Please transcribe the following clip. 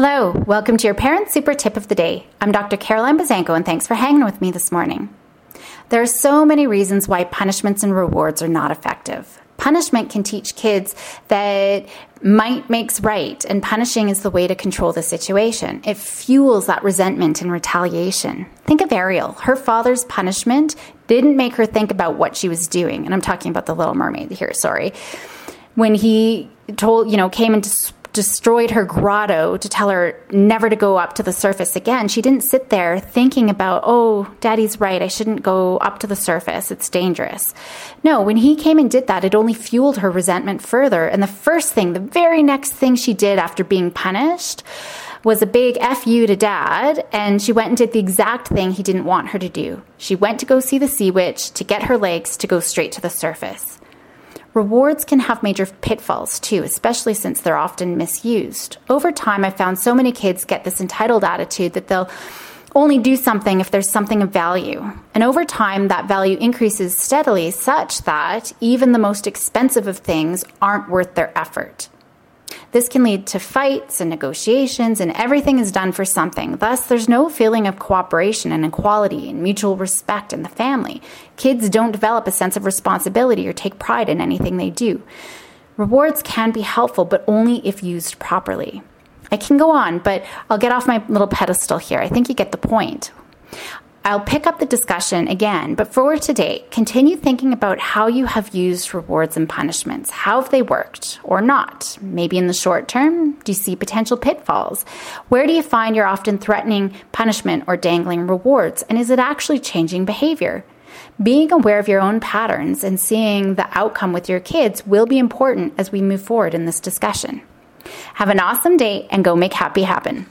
Hello, welcome to your Parent Super Tip of the Day. I'm Dr. Caroline Buzanko, and thanks for hanging with me this morning. There are so many reasons why punishments and rewards are not effective. Punishment can teach kids that might makes right, and punishing is the way to control the situation. It fuels that resentment and retaliation. Think of Ariel. Her father's punishment didn't make her think about what she was doing. And I'm talking about the Little Mermaid here, sorry. When he told, you know, came into destroyed her grotto to tell her never to go up to the surface again, she didn't sit there thinking about, oh, daddy's right, I shouldn't go up to the surface, it's dangerous. No, when he came and did that, it only fueled her resentment further. And the first thing, the very next thing she did after being punished, was a big F you to dad, and she went and did the exact thing he didn't want her to do. She went to go see the sea witch to get her legs to go straight to the surface. Rewards can have major pitfalls too, especially since they're often misused. Over time, I found so many kids get this entitled attitude that they'll only do something if there's something of value. And over time, that value increases steadily such that even the most expensive of things aren't worth their effort. This can lead to fights and negotiations, and everything is done for something. Thus, there's no feeling of cooperation and equality and mutual respect in the family. Kids don't develop a sense of responsibility or take pride in anything they do. Rewards can be helpful, but only if used properly. I can go on, but I'll get off my little pedestal here. I think you get the point. I'll pick up the discussion again, but for today, continue thinking about how you have used rewards and punishments. How have they worked or not? Maybe in the short term, do you see potential pitfalls? Where do you find you're often threatening punishment or dangling rewards? And is it actually changing behavior? Being aware of your own patterns and seeing the outcome with your kids will be important as we move forward in this discussion. Have an awesome day and go make happy happen.